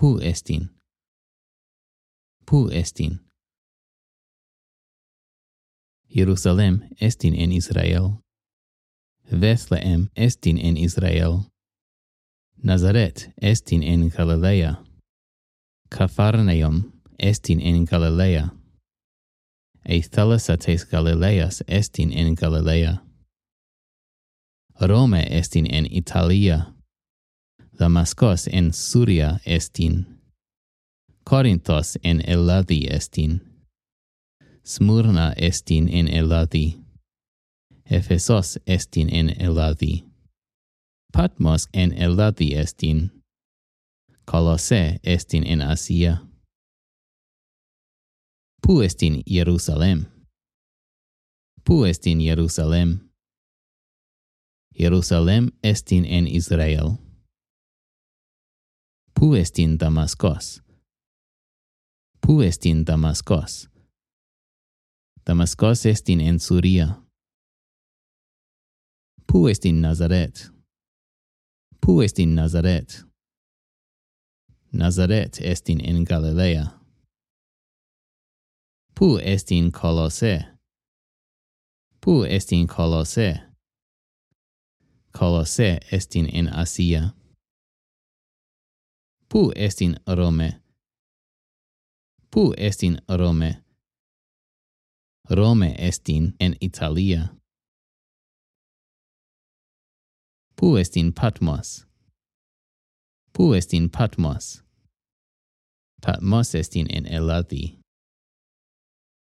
Pu estin. Pu estin. Jerusalem estin en Israel. Bethlehem estin en Israel. Nazaret estin en Galilea. Capharnaum estin en Galilea. Eithalasates Galileas estin en Galilea. Rome estin en Italia. Damascos en Suria estin. Corinthos en Eladi estin. Smyrna estin en Eladi. Efesos estin en Eladi. Patmos en Eladi estin. Colosse estin en Asia. Pu estin Jerusalem. Pu estin Jerusalem. Jerusalem estin en Israel. Pu est in Damascos? Pu est in Damascos? Damascos est in Ensuria. Pu est in Nazaret? Pu est in Nazaret? Nazaret est in Galilea. Pu est in Colosse? Pu est in Colosse? Colosse est in in Asia. Pu est in Rome? Pu est in Rome? Rome est in en Italia. Pu est in Patmos? Pu est in Patmos? Patmos est in en Eladi.